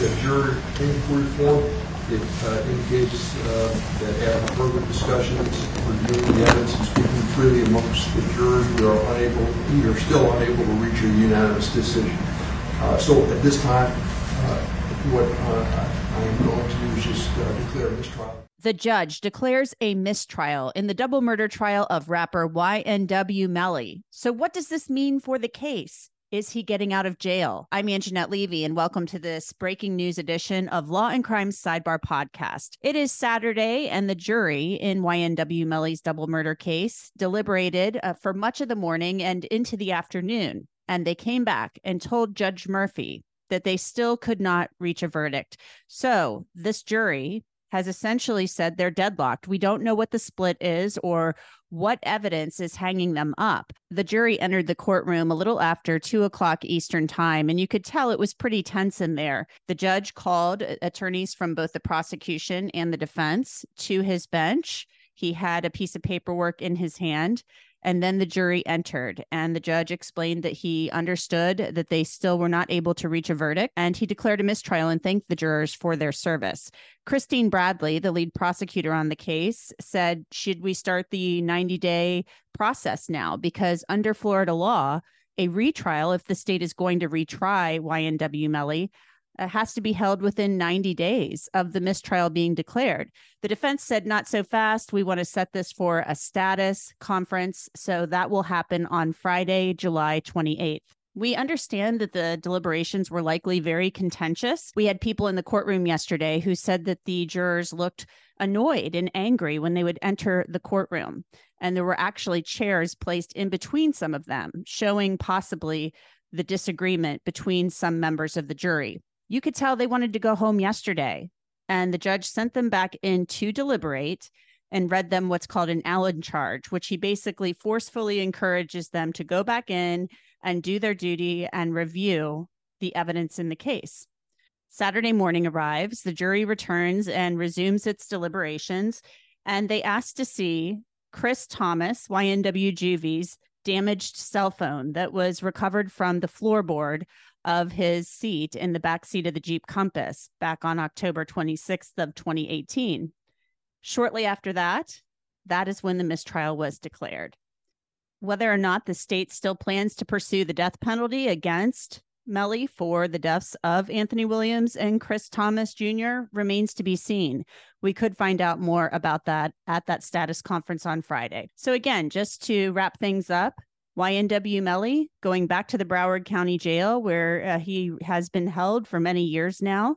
The juror inquiry form, it uh, indicates uh, that after further discussions, reviewing the evidence and speaking freely amongst the jurors, we are unable, we are still unable to reach a unanimous decision. Uh, so at this time, uh, what uh, I am going to do is just uh, declare a mistrial. The judge declares a mistrial in the double murder trial of rapper YNW Melly. So, what does this mean for the case? Is he getting out of jail? I'm Angenette Levy, and welcome to this breaking news edition of Law and Crime Sidebar podcast. It is Saturday, and the jury in YNW Melly's double murder case deliberated uh, for much of the morning and into the afternoon. And they came back and told Judge Murphy that they still could not reach a verdict. So, this jury has essentially said they're deadlocked. We don't know what the split is or what evidence is hanging them up. The jury entered the courtroom a little after two o'clock Eastern time, and you could tell it was pretty tense in there. The judge called uh, attorneys from both the prosecution and the defense to his bench. He had a piece of paperwork in his hand and then the jury entered, and the judge explained that he understood that they still were not able to reach a verdict, and he declared a mistrial and thanked the jurors for their service. Kristine Bradley, the lead prosecutor on the case, said, Should we start the 90 day process now? Because under Florida law, a retrial, if the state is going to retry YNW Melly, uh, has to be held within 90 days of the mistrial being declared. The defense said, not so fast. We want to set this for a status conference. So that will happen on Friday, July 28th. We understand that the deliberations were likely very contentious. We had people in the courtroom yesterday who said that the jurors looked annoyed and angry when they would enter the courtroom. And there were actually chairs placed in between some of them, showing possibly the disagreement between some members of the jury you could tell they wanted to go home yesterday. And the judge sent them back in to deliberate and read them what's called an Allen charge, which he basically forcefully encourages them to go back in and do their duty and review the evidence in the case. Saturday morning arrives, the jury returns and resumes its deliberations, and they ask to see Chris Thomas, YNW Juvy's damaged cell phone that was recovered from the floorboard of his seat in the back seat of the Jeep Compass back on October 26th of 2018. Shortly after that, that is when the mistrial was declared. Whether or not the state still plans to pursue the death penalty against Melly for the deaths of Anthony Williams and Chris Thomas Jr. remains to be seen. We could find out more about that at that status conference on Friday. So, again, just to wrap things up, YNW Melly going back to the Broward County Jail, where uh, he has been held for many years now.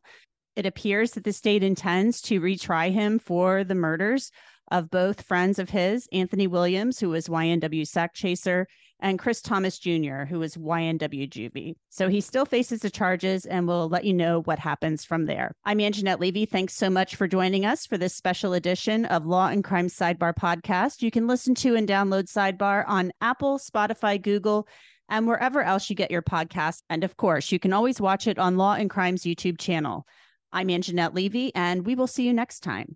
It appears that the state intends to retry him for the murders of both friends of his, Anthony Williams, who was YNW Sakchaser, and Chris Thomas Jr., who was YNW Juvy. So he still faces the charges and we'll let you know what happens from there. I'm Angenette Levy. Thanks so much for joining us for this special edition of Law and Crime Sidebar podcast. You can listen to and download Sidebar on Apple, Spotify, Google, and wherever else you get your podcast. And of course, you can always watch it on Law and Crime's YouTube channel. I'm Angenette Levy, and we will see you next time.